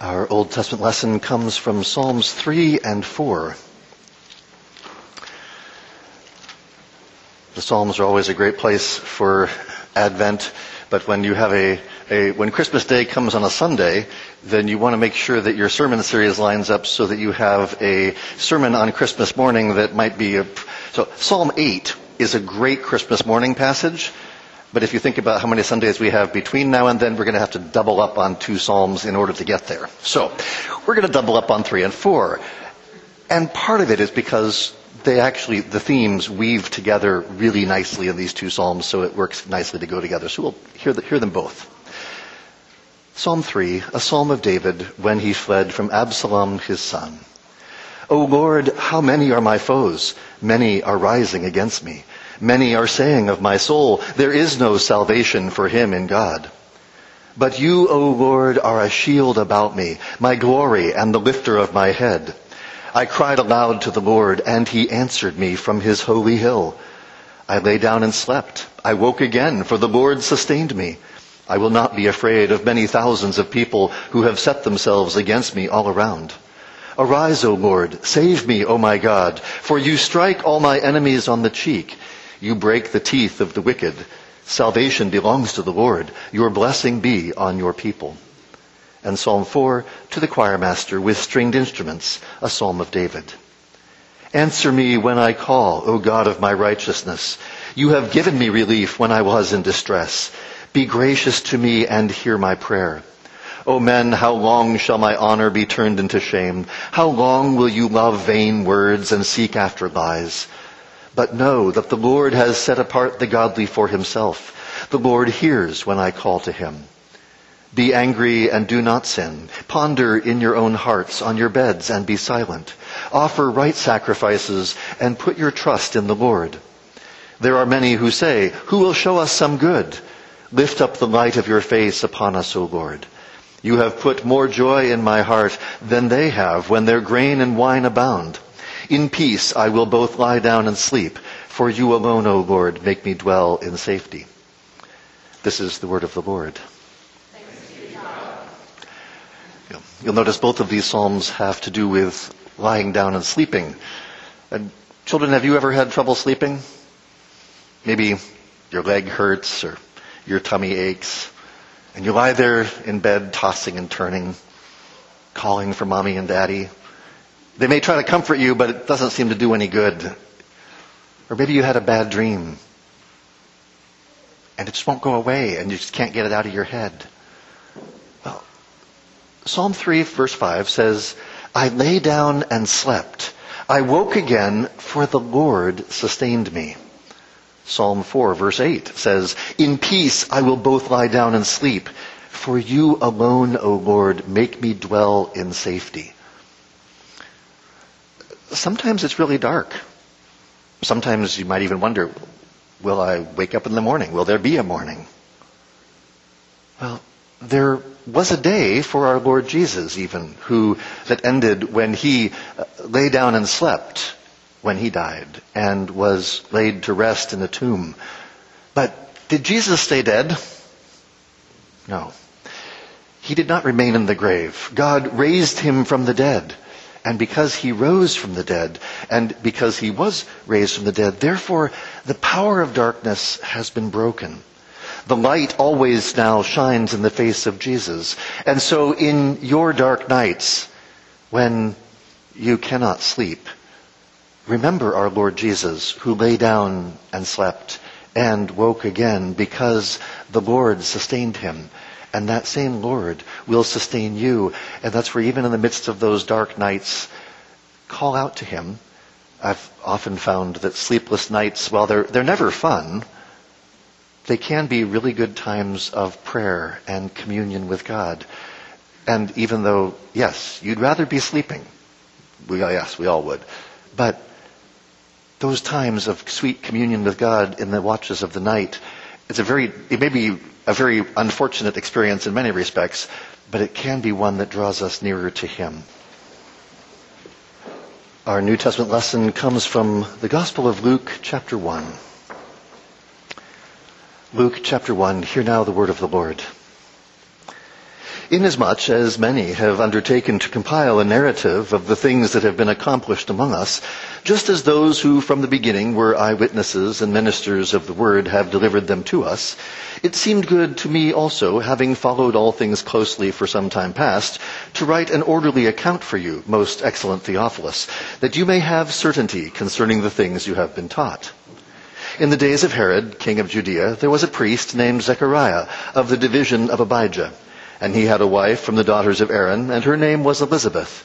Our Old Testament lesson comes from Psalms 3 and 4. The Psalms are always a great place for Advent, but when you have a, a, when Christmas Day comes on a Sunday, then you want to make sure that your sermon series lines up so that you have a sermon on Christmas morning that might be a, so Psalm 8 is a great Christmas morning passage, but if you think about how many Sundays we have between now and then, we're going to have to double up on two Psalms in order to get there. So, we're going to double up on three and four. And part of it is because they actually, the themes weave together really nicely in these two Psalms, so it works nicely to go together. So we'll hear, the, hear them both. Psalm 3, a psalm of David when he fled from Absalom his son. O Lord, how many are my foes? Many are rising against me. Many are saying of my soul, there is no salvation for him in God. But you, O Lord, are a shield about me, my glory and the lifter of my head. I cried aloud to the Lord, and he answered me from his holy hill. I lay down and slept. I woke again, for the Lord sustained me. I will not be afraid of many thousands of people who have set themselves against me all around. Arise, O Lord, save me, O my God, for you strike all my enemies on the cheek. You break the teeth of the wicked. Salvation belongs to the Lord. Your blessing be on your people. And Psalm 4 to the choir master with stringed instruments, a psalm of David. Answer me when I call, O God of my righteousness. You have given me relief when I was in distress. Be gracious to me and hear my prayer. O men, how long shall my honor be turned into shame? How long will you love vain words and seek after lies? But know that the Lord has set apart the godly for himself. The Lord hears when I call to him. Be angry and do not sin. Ponder in your own hearts on your beds and be silent. Offer right sacrifices and put your trust in the Lord. There are many who say, Who will show us some good? Lift up the light of your face upon us, O Lord. You have put more joy in my heart than they have when their grain and wine abound. In peace I will both lie down and sleep, for you alone, O Lord, make me dwell in safety. This is the word of the Lord. You'll notice both of these psalms have to do with lying down and sleeping. And children, have you ever had trouble sleeping? Maybe your leg hurts or your tummy aches, and you lie there in bed tossing and turning, calling for mommy and daddy. They may try to comfort you, but it doesn't seem to do any good. Or maybe you had a bad dream and it just won't go away and you just can't get it out of your head. Well, Psalm 3 verse 5 says, I lay down and slept. I woke again for the Lord sustained me. Psalm 4 verse 8 says, In peace I will both lie down and sleep. For you alone, O Lord, make me dwell in safety sometimes it's really dark. Sometimes you might even wonder, will I wake up in the morning? Will there be a morning? Well, there was a day for our Lord Jesus even who that ended when he uh, lay down and slept when he died and was laid to rest in a tomb. But did Jesus stay dead? No. He did not remain in the grave. God raised him from the dead. And because he rose from the dead, and because he was raised from the dead, therefore the power of darkness has been broken. The light always now shines in the face of Jesus. And so in your dark nights, when you cannot sleep, remember our Lord Jesus, who lay down and slept and woke again because the Lord sustained him and that same Lord will sustain you. And that's where even in the midst of those dark nights, call out to Him. I've often found that sleepless nights, while they're, they're never fun, they can be really good times of prayer and communion with God. And even though, yes, you'd rather be sleeping. We, yes, we all would. But those times of sweet communion with God in the watches of the night, it's a very, it may be a very unfortunate experience in many respects, but it can be one that draws us nearer to Him. Our New Testament lesson comes from the Gospel of Luke, chapter 1. Luke chapter 1, hear now the word of the Lord. Inasmuch as many have undertaken to compile a narrative of the things that have been accomplished among us, just as those who from the beginning were eyewitnesses and ministers of the word have delivered them to us, it seemed good to me also, having followed all things closely for some time past, to write an orderly account for you, most excellent Theophilus, that you may have certainty concerning the things you have been taught. In the days of Herod, king of Judea, there was a priest named Zechariah of the division of Abijah. And he had a wife from the daughters of Aaron, and her name was Elizabeth.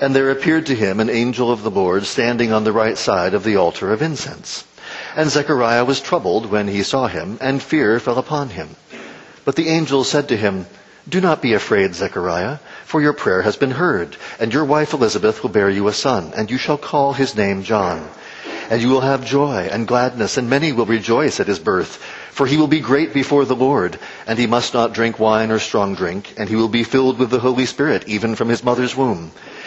And there appeared to him an angel of the Lord standing on the right side of the altar of incense. And Zechariah was troubled when he saw him, and fear fell upon him. But the angel said to him, Do not be afraid, Zechariah, for your prayer has been heard, and your wife Elizabeth will bear you a son, and you shall call his name John. And you will have joy and gladness, and many will rejoice at his birth. For he will be great before the Lord, and he must not drink wine or strong drink, and he will be filled with the Holy Spirit, even from his mother's womb.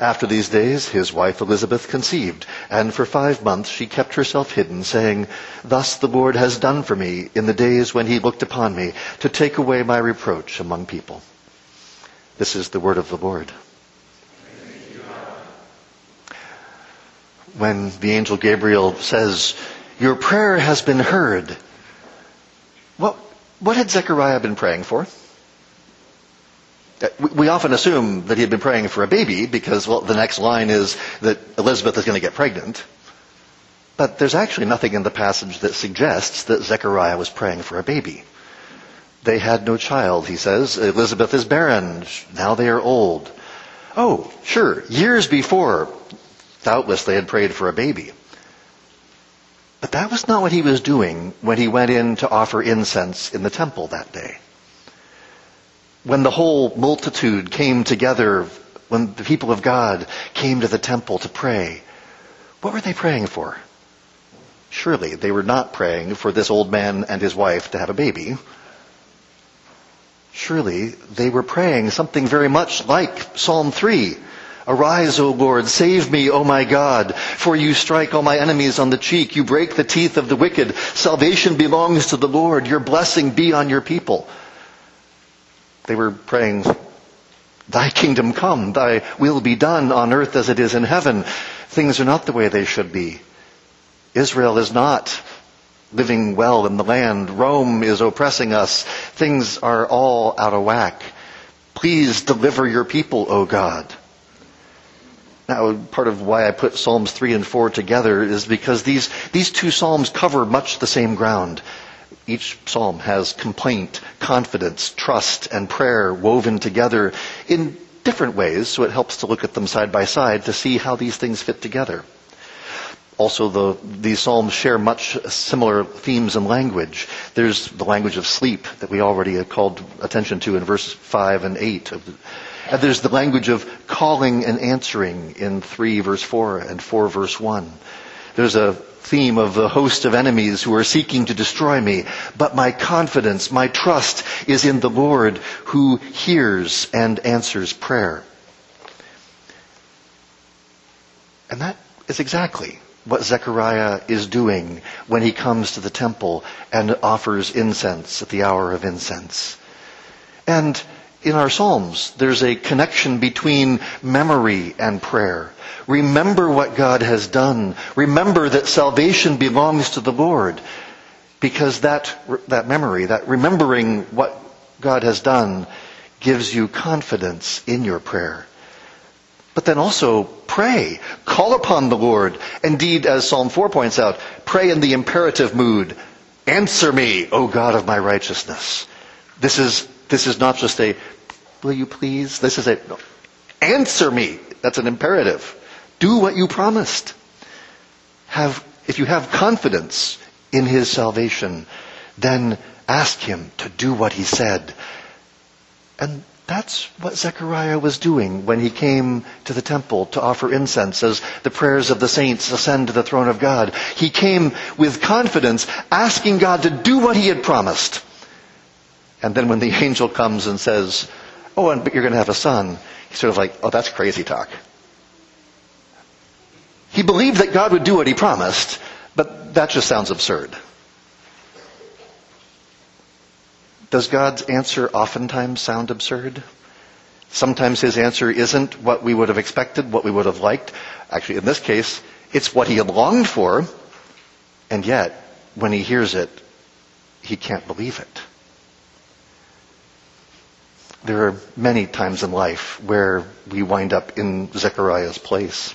After these days, his wife Elizabeth conceived, and for five months she kept herself hidden, saying, Thus the Lord has done for me in the days when he looked upon me, to take away my reproach among people. This is the word of the Lord. When the angel Gabriel says, Your prayer has been heard, what, what had Zechariah been praying for? Uh, we often assume that he had been praying for a baby because, well, the next line is that Elizabeth is going to get pregnant. But there's actually nothing in the passage that suggests that Zechariah was praying for a baby. They had no child, he says. Elizabeth is barren. Now they are old. Oh, sure. Years before, doubtless they had prayed for a baby. But that was not what he was doing when he went in to offer incense in the temple that day when the whole multitude came together, when the people of God came to the temple to pray, what were they praying for? Surely they were not praying for this old man and his wife to have a baby. Surely they were praying something very much like Psalm 3. Arise, O Lord, save me, O my God, for you strike all my enemies on the cheek. You break the teeth of the wicked. Salvation belongs to the Lord. Your blessing be on your people. They were praying, Thy kingdom come, Thy will be done on earth as it is in heaven. Things are not the way they should be. Israel is not living well in the land. Rome is oppressing us. Things are all out of whack. Please deliver your people, O God. Now, part of why I put Psalms 3 and 4 together is because these, these two Psalms cover much the same ground. Each psalm has complaint, confidence, trust, and prayer woven together in different ways, so it helps to look at them side by side to see how these things fit together. Also, the, these psalms share much similar themes and language. There's the language of sleep that we already have called attention to in verse 5 and 8. And there's the language of calling and answering in 3 verse 4 and 4 verse 1. There's a theme of the host of enemies who are seeking to destroy me, but my confidence, my trust is in the Lord who hears and answers prayer. And that is exactly what Zechariah is doing when he comes to the temple and offers incense at the hour of incense. And in our Psalms, there's a connection between memory and prayer. Remember what God has done. Remember that salvation belongs to the Lord. Because that, that memory, that remembering what God has done, gives you confidence in your prayer. But then also pray. Call upon the Lord. Indeed, as Psalm 4 points out, pray in the imperative mood. Answer me, O God of my righteousness. This is, this is not just a, will you please? This is a, no, answer me. That's an imperative. Do what you promised. Have, if you have confidence in his salvation, then ask him to do what he said. And that's what Zechariah was doing when he came to the temple to offer incense as the prayers of the saints ascend to the throne of God. He came with confidence, asking God to do what he had promised. And then when the angel comes and says, Oh, and but you're going to have a son, he's sort of like, Oh, that's crazy talk. He believed that God would do what he promised, but that just sounds absurd. Does God's answer oftentimes sound absurd? Sometimes his answer isn't what we would have expected, what we would have liked. Actually, in this case, it's what he had longed for, and yet, when he hears it, he can't believe it. There are many times in life where we wind up in Zechariah's place.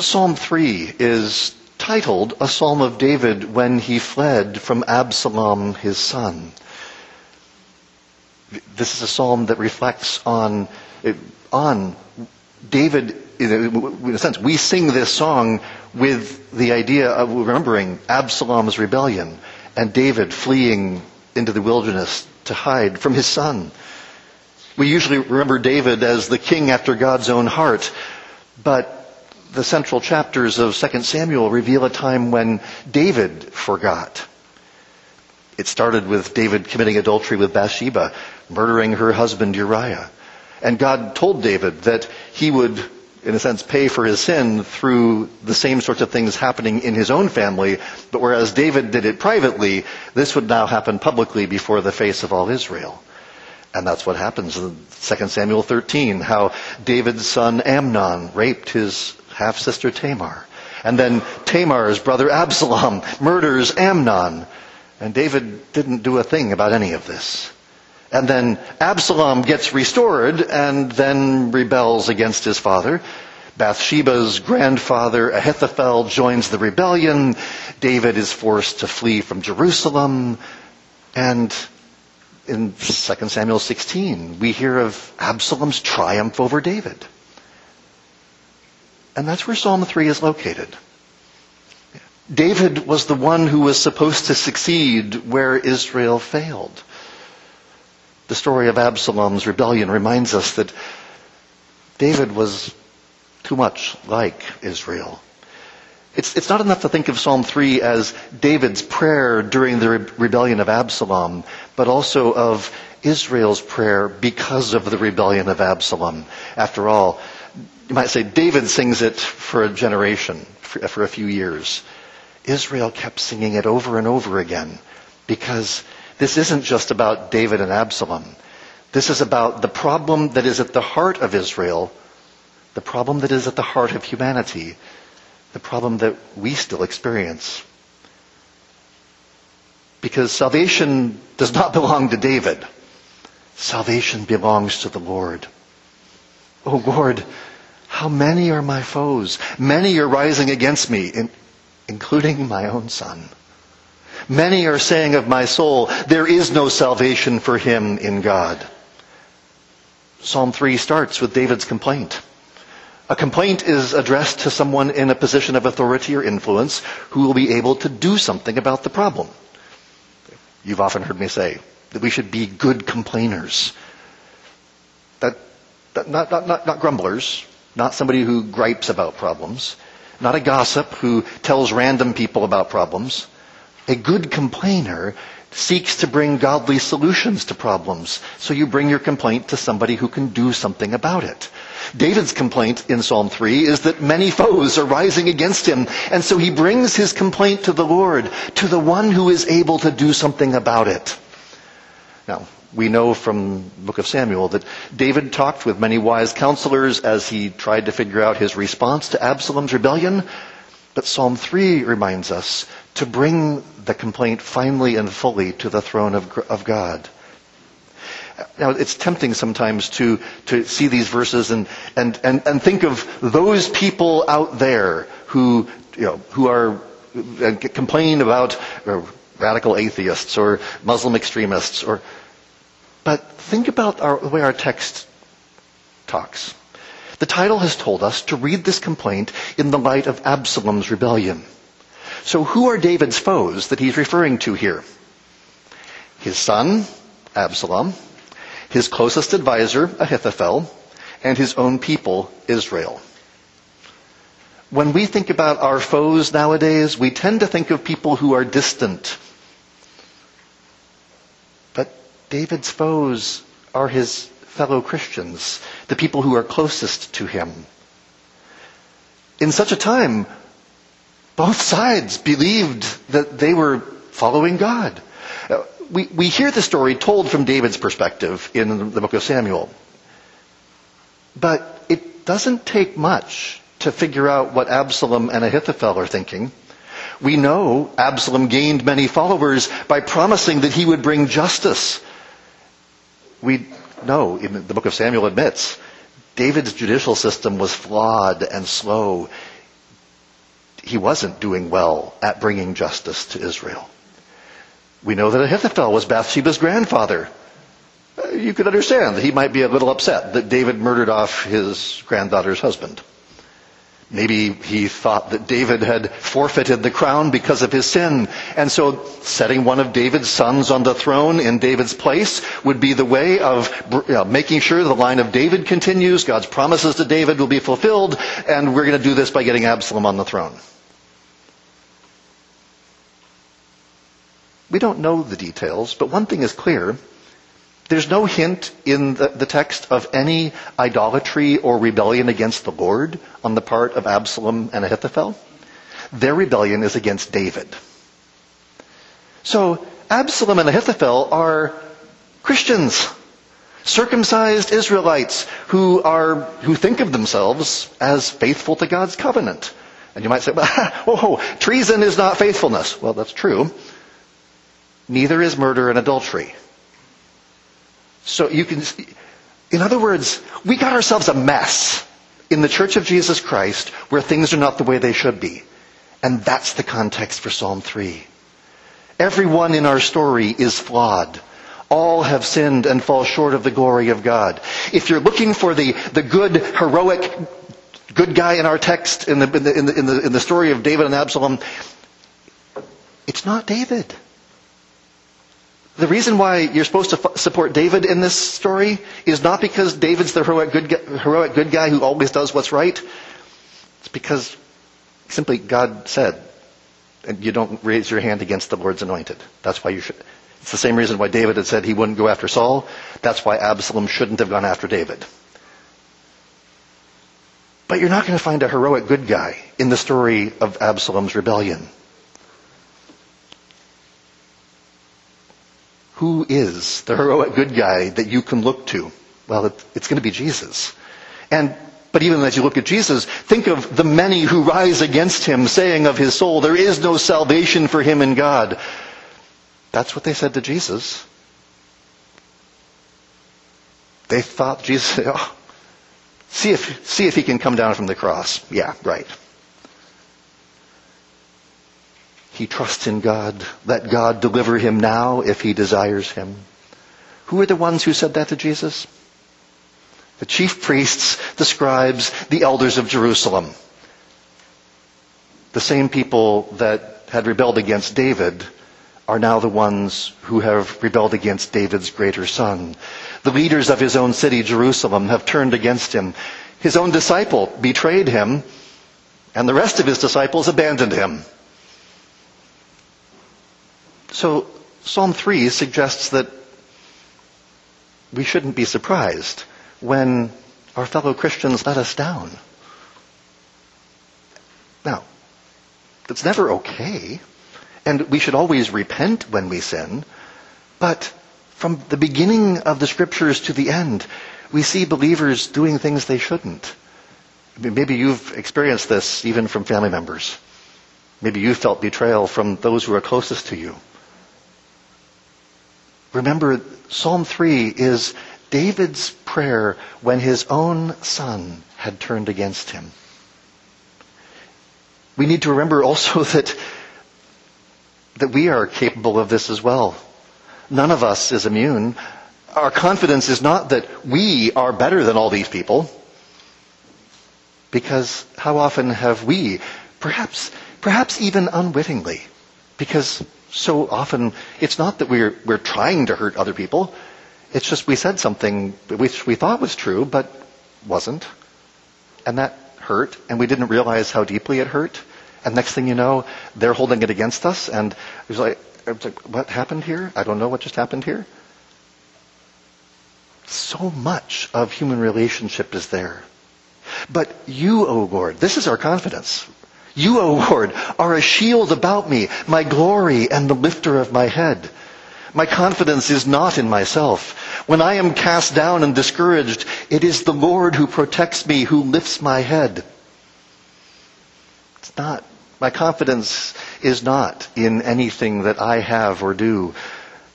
Psalm 3 is titled A Psalm of David when he fled from Absalom, his son. This is a psalm that reflects on, on David, in a sense, we sing this song with the idea of remembering Absalom's rebellion and David fleeing into the wilderness to hide from his son. We usually remember David as the king after God's own heart, but the central chapters of 2 Samuel reveal a time when David forgot. It started with David committing adultery with Bathsheba, murdering her husband Uriah. And God told David that he would, in a sense, pay for his sin through the same sorts of things happening in his own family, but whereas David did it privately, this would now happen publicly before the face of all Israel. And that's what happens in 2 Samuel 13, how David's son Amnon raped his half-sister Tamar. And then Tamar's brother Absalom murders Amnon. And David didn't do a thing about any of this. And then Absalom gets restored and then rebels against his father. Bathsheba's grandfather Ahithophel joins the rebellion. David is forced to flee from Jerusalem. And in 2 Samuel 16, we hear of Absalom's triumph over David. And that's where Psalm 3 is located. David was the one who was supposed to succeed where Israel failed. The story of Absalom's rebellion reminds us that David was too much like Israel. It's, it's not enough to think of Psalm 3 as David's prayer during the re- rebellion of Absalom, but also of Israel's prayer because of the rebellion of Absalom. After all, you might say David sings it for a generation, for, for a few years. Israel kept singing it over and over again because this isn't just about David and Absalom. This is about the problem that is at the heart of Israel, the problem that is at the heart of humanity, the problem that we still experience. Because salvation does not belong to David. Salvation belongs to the Lord. Oh Lord, how many are my foes? Many are rising against me, in, including my own son. Many are saying of my soul, there is no salvation for him in God. Psalm 3 starts with David's complaint. A complaint is addressed to someone in a position of authority or influence who will be able to do something about the problem. You've often heard me say that we should be good complainers. That, that not, not, not, not grumblers, not somebody who gripes about problems, not a gossip who tells random people about problems. A good complainer seeks to bring godly solutions to problems. So you bring your complaint to somebody who can do something about it. David's complaint in Psalm 3 is that many foes are rising against him, and so he brings his complaint to the Lord, to the one who is able to do something about it. Now, we know from the book of Samuel that David talked with many wise counselors as he tried to figure out his response to Absalom's rebellion. But Psalm 3 reminds us to bring the complaint finally and fully to the throne of, of God. Now, it's tempting sometimes to, to see these verses and, and, and, and think of those people out there who, you know, who are, uh, and complain about uh, radical atheists or Muslim extremists or, but think about our, the way our text talks. The title has told us to read this complaint in the light of Absalom's rebellion. So who are David's foes that he's referring to here? His son, Absalom, his closest advisor, Ahithophel, and his own people, Israel. When we think about our foes nowadays, we tend to think of people who are distant. But David's foes are his fellow Christians, the people who are closest to him. In such a time, both sides believed that they were following God. Uh, we, we hear the story told from David's perspective in the book of Samuel. But it doesn't take much to figure out what Absalom and Ahithophel are thinking. We know Absalom gained many followers by promising that he would bring justice. We know, the book of Samuel admits, David's judicial system was flawed and slow. He wasn't doing well at bringing justice to Israel. We know that Ahithophel was Bathsheba's grandfather. Uh, you could understand that he might be a little upset that David murdered off his granddaughter's husband. Maybe he thought that David had forfeited the crown because of his sin. And so setting one of David's sons on the throne in David's place would be the way of making sure the line of David continues, God's promises to David will be fulfilled, and we're going to do this by getting Absalom on the throne. We don't know the details, but one thing is clear. There's no hint in the, the, text of any idolatry or rebellion against the Lord on the part of Absalom and Ahithophel. Their rebellion is against David. So Absalom and Ahithophel are Christians, circumcised Israelites who are, who think of themselves as faithful to God's covenant. And you might say, well, oh, treason is not faithfulness. Well, that's true. Neither is murder and adultery. So you can, see in other words, we got ourselves a mess in the Church of Jesus Christ where things are not the way they should be. And that's the context for Psalm 3. Everyone in our story is flawed. All have sinned and fall short of the glory of God. If you're looking for the, the good, heroic, good guy in our text, in the, in the, in the, in the, in the story of David and Absalom, it's not David. The reason why you're supposed to f- support David in this story is not because David's the heroic good, heroic good guy who always does what's right. It's because simply God said, and you don't raise your hand against the Lord's anointed. That's why you should. It's the same reason why David had said he wouldn't go after Saul. That's why Absalom shouldn't have gone after David. But you're not going to find a heroic good guy in the story of Absalom's rebellion. Who is the heroic good guy that you can look to? Well, it's going to be Jesus. And but even as you look at Jesus, think of the many who rise against him, saying of his soul, there is no salvation for him in God. That's what they said to Jesus. They thought Jesus, oh, see if, see if he can come down from the cross. Yeah, right. He trusts in God. Let God deliver him now if he desires him. Who are the ones who said that to Jesus? The chief priests, the scribes, the elders of Jerusalem. The same people that had rebelled against David are now the ones who have rebelled against David's greater son. The leaders of his own city, Jerusalem, have turned against him. His own disciple betrayed him, and the rest of his disciples abandoned him. So Psalm 3 suggests that we shouldn't be surprised when our fellow Christians let us down. Now, that's never okay. And we should always repent when we sin. But from the beginning of the scriptures to the end, we see believers doing things they shouldn't. Maybe you've experienced this even from family members. Maybe you felt betrayal from those who are closest to you. Remember, Psalm 3 is David's prayer when his own son had turned against him. We need to remember also that, that we are capable of this as well. None of us is immune. Our confidence is not that we are better than all these people. Because how often have we, perhaps, perhaps even unwittingly, because so often it's not that we're, we're trying to hurt other people. It's just we said something which we thought was true, but wasn't. And that hurt, and we didn't realize how deeply it hurt. And next thing you know, they're holding it against us, and it was like, like what happened here? I don't know what just happened here. So much of human relationship is there. But you, O Lord, this is our confidence. You, O Lord, are a shield about me, my glory and the lifter of my head. My confidence is not in myself. When I am cast down and discouraged, it is the Lord who protects me, who lifts my head. It's not, my confidence is not in anything that I have or do.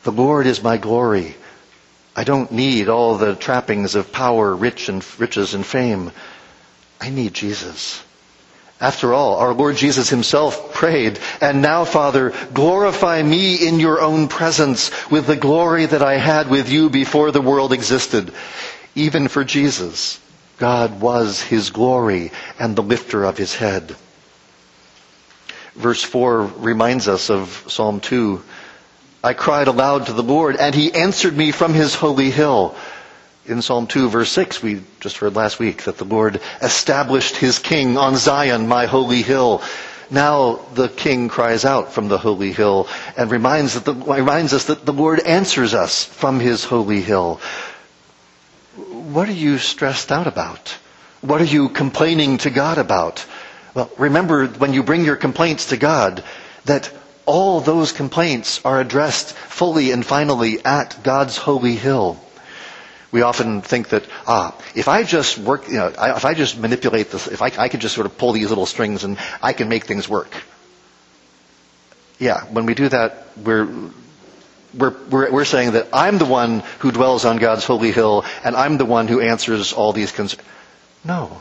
The Lord is my glory. I don't need all the trappings of power, rich and riches and fame. I need Jesus. After all, our Lord Jesus himself prayed, and now, Father, glorify me in your own presence with the glory that I had with you before the world existed. Even for Jesus, God was his glory and the lifter of his head. Verse 4 reminds us of Psalm 2. I cried aloud to the Lord, and he answered me from his holy hill in Psalm 2 verse 6, we just heard last week that the Lord established his king on Zion, my holy hill. Now the king cries out from the holy hill and reminds, that the, reminds us that the Lord answers us from his holy hill. What are you stressed out about? What are you complaining to God about? Well, remember when you bring your complaints to God that all those complaints are addressed fully and finally at God's holy hill. We often think that, ah, if I just work, you know, if I just manipulate this, if I, I could just sort of pull these little strings and I can make things work. Yeah, when we do that, we're, we're, we're, we're saying that I'm the one who dwells on God's holy hill and I'm the one who answers all these concerns. No.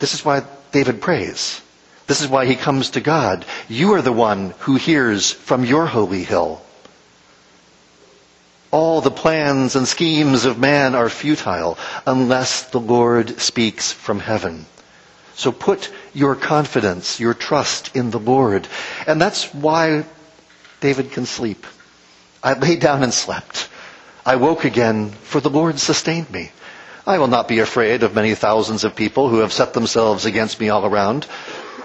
This is why David prays. This is why he comes to God. You are the one who hears from your holy hill. All the plans and schemes of man are futile unless the Lord speaks from heaven. So put your confidence, your trust in the Lord. And that's why David can sleep. I lay down and slept. I woke again, for the Lord sustained me. I will not be afraid of many thousands of people who have set themselves against me all around.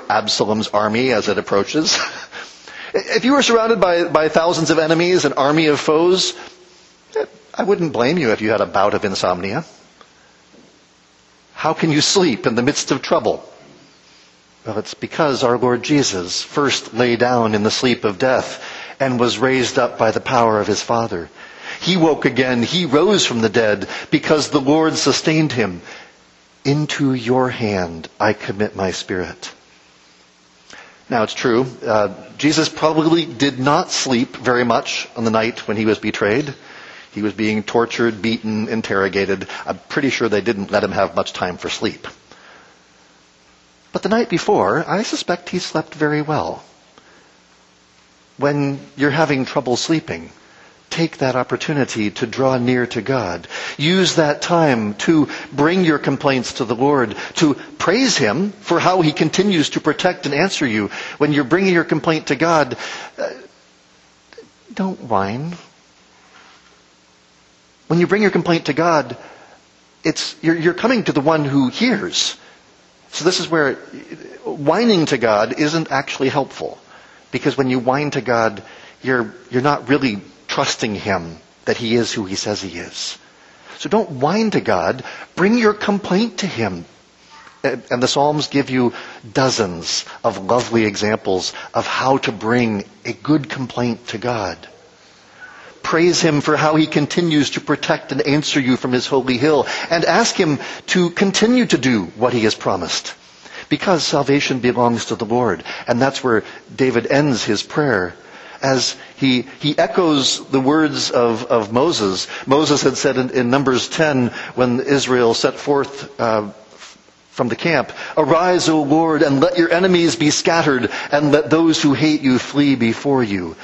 Absalom's army as it approaches. if you were surrounded by, by thousands of enemies, an army of foes, I wouldn't blame you if you had a bout of insomnia. How can you sleep in the midst of trouble? Well, it's because our Lord Jesus first lay down in the sleep of death and was raised up by the power of his Father. He woke again. He rose from the dead because the Lord sustained him. Into your hand I commit my spirit. Now it's true, uh, Jesus probably did not sleep very much on the night when he was betrayed. He was being tortured, beaten, interrogated. I'm pretty sure they didn't let him have much time for sleep. But the night before, I suspect he slept very well. When you're having trouble sleeping, take that opportunity to draw near to God. Use that time to bring your complaints to the Lord, to praise Him for how He continues to protect and answer you. When you're bringing your complaint to God, uh, don't whine. When you bring your complaint to God, it's, you're, you're coming to the one who hears. So this is where whining to God isn't actually helpful. Because when you whine to God, you're, you're not really trusting Him that He is who He says He is. So don't whine to God. Bring your complaint to Him. And the Psalms give you dozens of lovely examples of how to bring a good complaint to God. Praise Him for how He continues to protect and answer you from His holy hill. And ask Him to continue to do what He has promised. Because salvation belongs to the Lord. And that's where David ends his prayer as he, he echoes the words of, of Moses. Moses had said in, in Numbers 10 when Israel set forth uh, from the camp, Arise, O Lord, and let your enemies be scattered, and let those who hate you flee before you.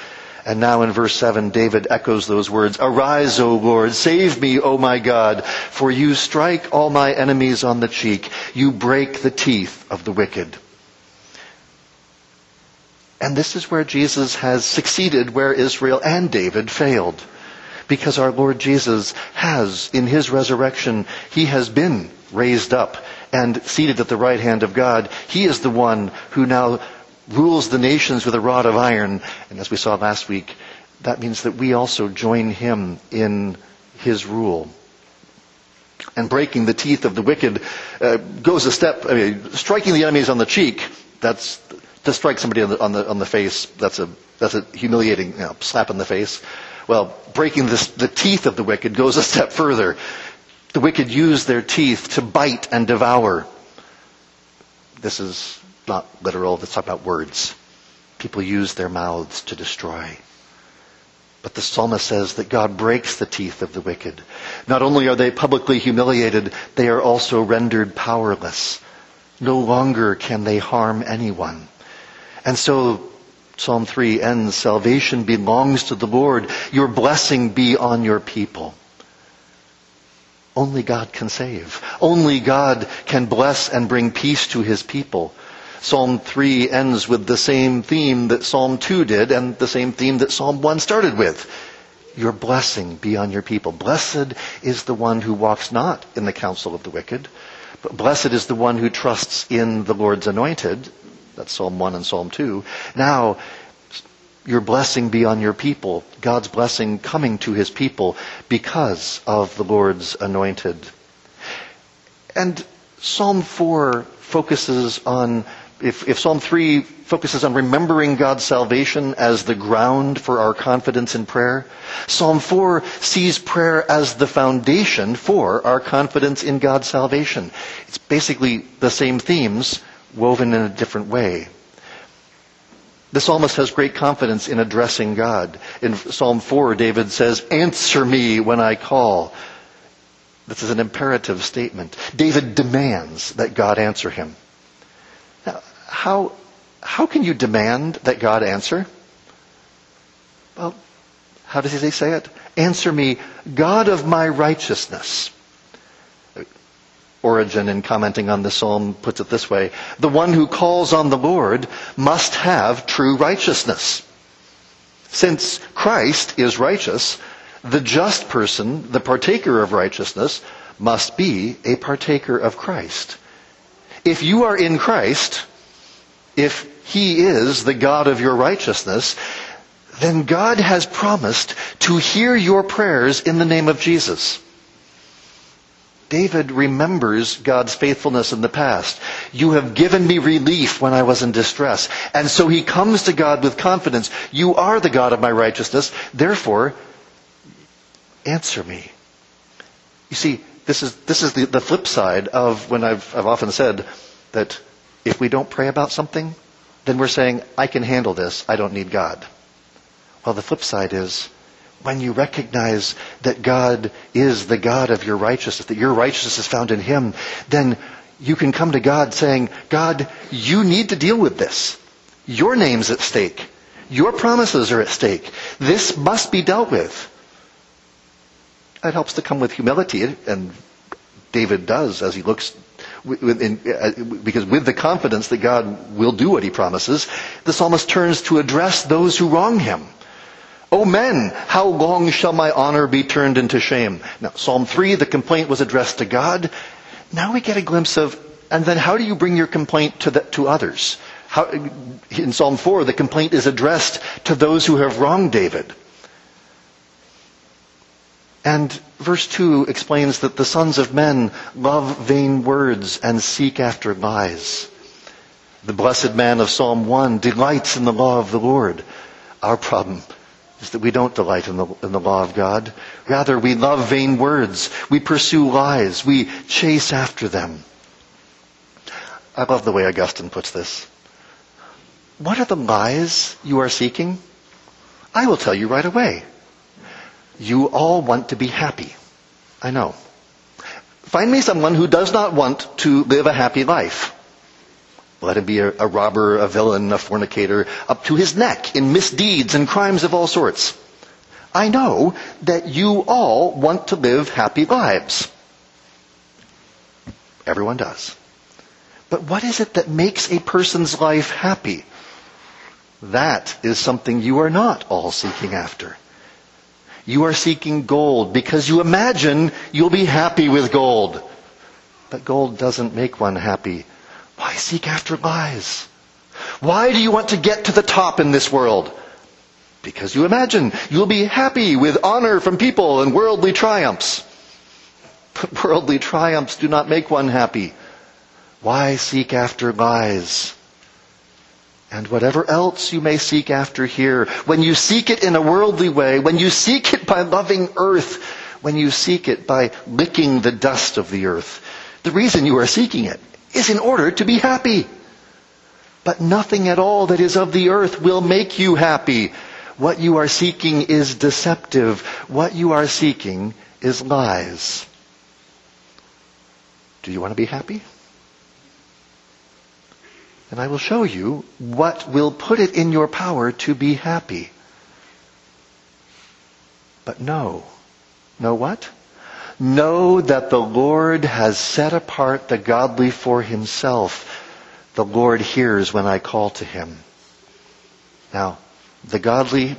And now in verse 7, David echoes those words, Arise, O Lord, save me, O my God, for you strike all my enemies on the cheek, you break the teeth of the wicked. And this is where Jesus has succeeded where Israel and David failed. Because our Lord Jesus has, in his resurrection, he has been raised up and seated at the right hand of God. He is the one who now rules the nations with a rod of iron. And as we saw last week, that means that we also join him in his rule. And breaking the teeth of the wicked uh, goes a step, I mean, striking the enemies on the cheek, that's to strike somebody on the, on the, on the face, that's a, that's a humiliating you know, slap in the face. Well, breaking the teeth of the wicked goes a step further. The wicked use their teeth to bite and devour. This is not literal, let's talk about words. People use their mouths to destroy. But the psalmist says that God breaks the teeth of the wicked. Not only are they publicly humiliated, they are also rendered powerless. No longer can they harm anyone. And so Psalm 3 ends, salvation belongs to the Lord. Your blessing be on your people. Only God can save. Only God can bless and bring peace to his people. Psalm 3 ends with the same theme that Psalm 2 did and the same theme that Psalm 1 started with. Your blessing be on your people. Blessed is the one who walks not in the counsel of the wicked, but blessed is the one who trusts in the Lord's anointed. That's Psalm 1 and Psalm 2. Now, your blessing be on your people. God's blessing coming to his people because of the Lord's anointed. And Psalm 4 focuses on, if, if Psalm 3 focuses on remembering God's salvation as the ground for our confidence in prayer, Psalm 4 sees prayer as the foundation for our confidence in God's salvation. It's basically the same themes, woven in a different way. The psalmist has great confidence in addressing God. In Psalm 4, David says, Answer me when I call. This is an imperative statement. David demands that God answer him. How, how can you demand that God answer? Well, how does he say it? Answer me, God of my righteousness. Origen, in commenting on the psalm, puts it this way The one who calls on the Lord must have true righteousness. Since Christ is righteous, the just person, the partaker of righteousness, must be a partaker of Christ. If you are in Christ, if He is the God of your righteousness, then God has promised to hear your prayers in the name of Jesus. David remembers God's faithfulness in the past. You have given me relief when I was in distress. And so he comes to God with confidence. You are the God of my righteousness. Therefore, answer me. You see, this is, this is the, the flip side of when I've, I've often said that if we don't pray about something, then we're saying, I can handle this. I don't need God. Well, the flip side is, when you recognize that God is the God of your righteousness, that your righteousness is found in Him, then you can come to God saying, God, you need to deal with this. Your name's at stake. Your promises are at stake. This must be dealt with. That helps to come with humility, and David does as he looks uh, because with the confidence that God will do what he promises, the psalmist turns to address those who wrong him. O men, how long shall my honor be turned into shame? Now, Psalm 3, the complaint was addressed to God. Now we get a glimpse of, and then how do you bring your complaint to, the, to others? How, in Psalm 4, the complaint is addressed to those who have wronged David. And verse 2 explains that the sons of men love vain words and seek after lies. The blessed man of Psalm 1 delights in the law of the Lord. Our problem is that we don't delight in the, in the law of God. Rather, we love vain words. We pursue lies. We chase after them. I love the way Augustine puts this. What are the lies you are seeking? I will tell you right away. You all want to be happy. I know. Find me someone who does not want to live a happy life. Let him be a, a, robber, a villain, a fornicator, up to his neck in misdeeds and crimes of all sorts. I know that you all want to live happy lives. Everyone does. But what is it that makes a person's life happy? That is something you are not all seeking after. You are seeking gold because you imagine you'll be happy with gold. But gold doesn't make one happy. Why seek after lies? Why do you want to get to the top in this world? Because you imagine you'll be happy with honor from people and worldly triumphs. But worldly triumphs do not make one happy. Why seek after lies? And whatever else you may seek after here, when you seek it in a worldly way, when you seek it by loving earth, when you seek it by licking the dust of the earth, the reason you are seeking it is in order to be happy. But nothing at all that is of the earth will make you happy. What you are seeking is deceptive. What you are seeking is lies. Do you want to be happy? And I will show you what will put it in your power to be happy. But know. Know what? Know that the Lord has set apart the godly for himself. The Lord hears when I call to him. Now, the godly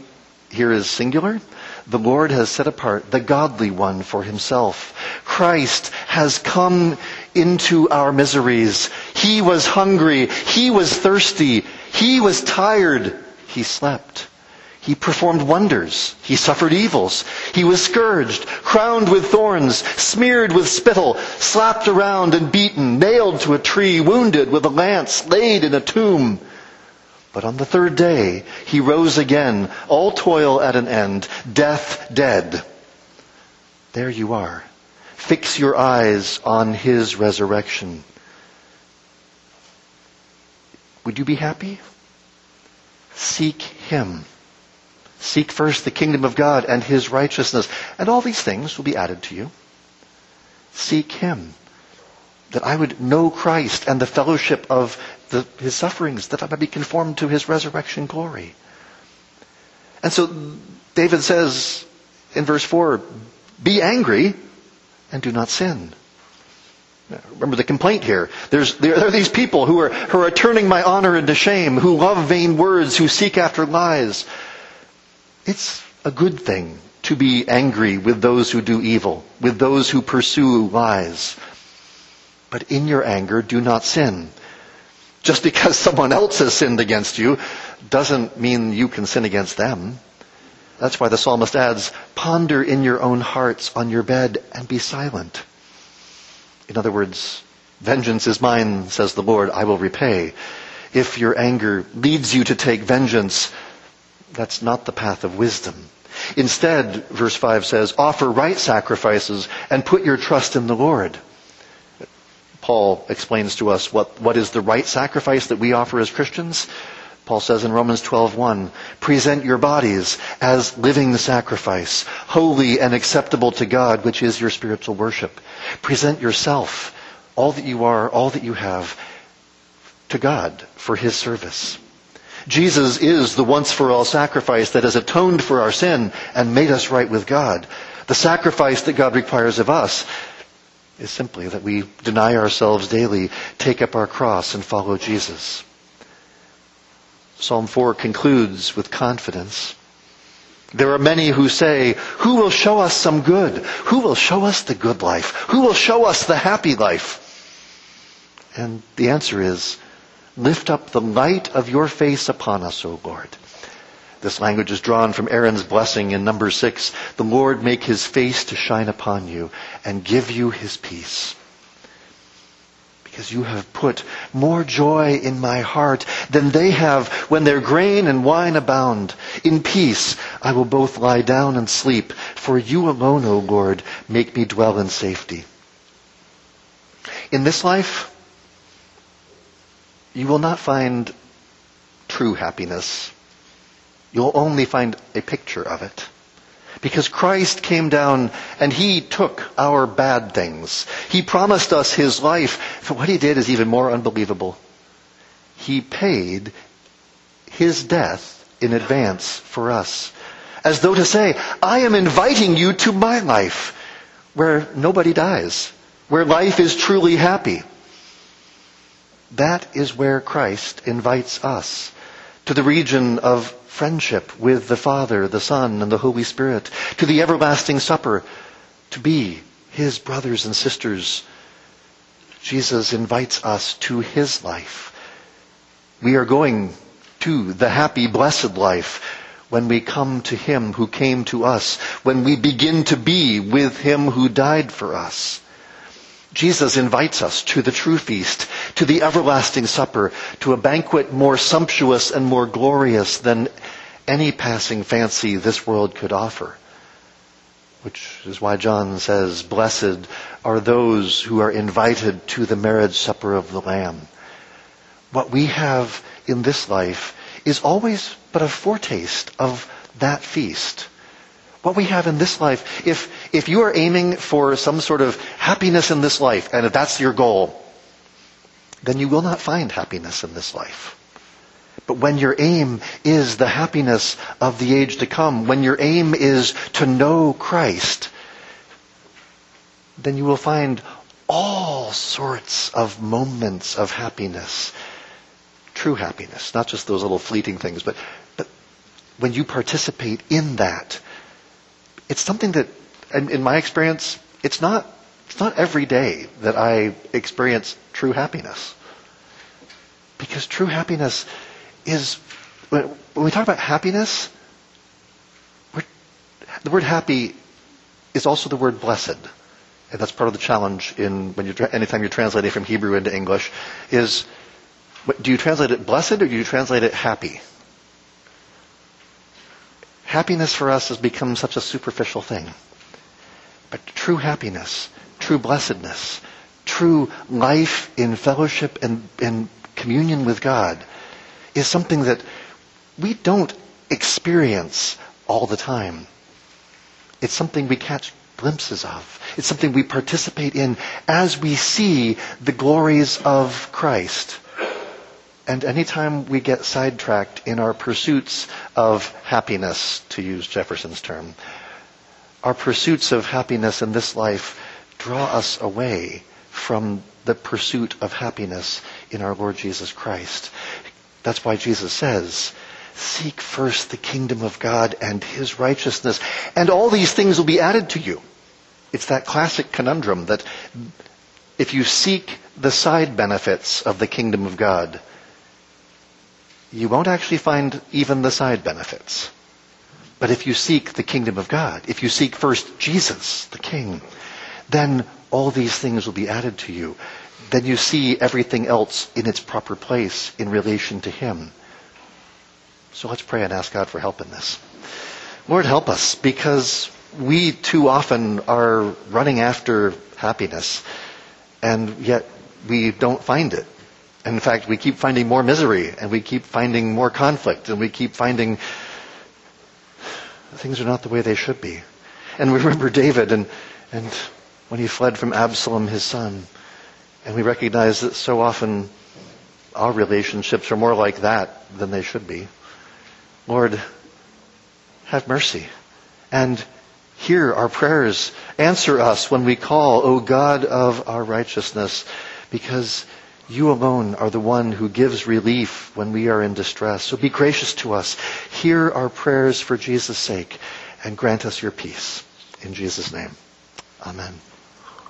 here is singular. The Lord has set apart the godly one for himself. Christ has come into our miseries. He was hungry. He was thirsty. He was tired. He slept. He performed wonders. He suffered evils. He was scourged, crowned with thorns, smeared with spittle, slapped around and beaten, nailed to a tree, wounded with a lance, laid in a tomb. But on the third day, he rose again, all toil at an end, death dead. There you are. Fix your eyes on his resurrection. Would you be happy? Seek him. Seek first the kingdom of God and his righteousness, and all these things will be added to you. Seek him. That I would know Christ and the fellowship of the, his sufferings, that I might be conformed to his resurrection glory. And so David says in verse 4, be angry and do not sin. Remember the complaint here. There's, there are these people who are, who are turning my honor into shame, who love vain words, who seek after lies. It's a good thing to be angry with those who do evil, with those who pursue lies. But in your anger, do not sin. Just because someone else has sinned against you doesn't mean you can sin against them. That's why the psalmist adds, ponder in your own hearts on your bed and be silent. In other words, vengeance is mine, says the Lord, I will repay. If your anger leads you to take vengeance, that's not the path of wisdom. Instead, verse 5 says, offer right sacrifices and put your trust in the Lord. Paul explains to us what, what is the right sacrifice that we offer as Christians. Paul says in Romans 12:1, present your bodies as living sacrifice, holy and acceptable to God, which is your spiritual worship. Present yourself, all that you are, all that you have, to God for his service. Jesus is the once for all sacrifice that has atoned for our sin and made us right with God. The sacrifice that God requires of us is simply that we deny ourselves daily, take up our cross, and follow Jesus. Psalm 4 concludes with confidence. There are many who say, who will show us some good? Who will show us the good life? Who will show us the happy life? And the answer is, lift up the light of your face upon us, O Lord. This language is drawn from Aaron's blessing in number six. The Lord make his face to shine upon you and give you his peace. Because you have put more joy in my heart than they have when their grain and wine abound. In peace I will both lie down and sleep, for you alone, O Lord, make me dwell in safety. In this life, you will not find true happiness. You'll only find a picture of it. Because Christ came down and He took our bad things. He promised us His life. But what He did is even more unbelievable. He paid His death in advance for us. As though to say, I am inviting you to my life where nobody dies, where life is truly happy. That is where Christ invites us to the region of friendship with the Father, the Son, and the Holy Spirit, to the everlasting supper, to be His brothers and sisters. Jesus invites us to His life. We are going to the happy, blessed life when we come to Him who came to us, when we begin to be with Him who died for us. Jesus invites us to the true feast, to the everlasting supper, to a banquet more sumptuous and more glorious than any passing fancy this world could offer. Which is why John says, blessed are those who are invited to the marriage supper of the Lamb. What we have in this life is always but a foretaste of that feast what we have in this life, if, if you are aiming for some sort of happiness in this life, and if that's your goal, then you will not find happiness in this life. But when your aim is the happiness of the age to come, when your aim is to know Christ, then you will find all sorts of moments of happiness. True happiness, not just those little fleeting things, but, but when you participate in that, it's something that, in my experience, it's not, it's not every day that I experience true happiness. Because true happiness is, when, we talk about happiness, the word happy is also the word blessed. And that's part of the challenge in when you anytime you're translating from Hebrew into English is do you translate it blessed or do you translate it happy? Happiness for us has become such a superficial thing. But true happiness, true blessedness, true life in fellowship and, and communion with God is something that we don't experience all the time. It's something we catch glimpses of. It's something we participate in as we see the glories of Christ. And anytime we get sidetracked in our pursuits of happiness, to use Jefferson's term, our pursuits of happiness in this life draw us away from the pursuit of happiness in our Lord Jesus Christ. That's why Jesus says, seek first the kingdom of God and his righteousness, and all these things will be added to you. It's that classic conundrum that if you seek the side benefits of the kingdom of God, you won't actually find even the side benefits. But if you seek the kingdom of God, if you seek first Jesus, the King, then all these things will be added to you. Then you see everything else in its proper place in relation to Him. So let's pray and ask God for help in this. Lord, help us because we too often are running after happiness and yet we don't find it. And in fact, we keep finding more misery and we keep finding more conflict and we keep finding things are not the way they should be. And we remember David and, and when he fled from Absalom, his son. And we recognize that so often our relationships are more like that than they should be. Lord, have mercy and hear our prayers. Answer us when we call, O God of our righteousness, because you alone are the one who gives relief when we are in distress. So be gracious to us. Hear our prayers for Jesus' sake and grant us your peace. In Jesus' name. Amen.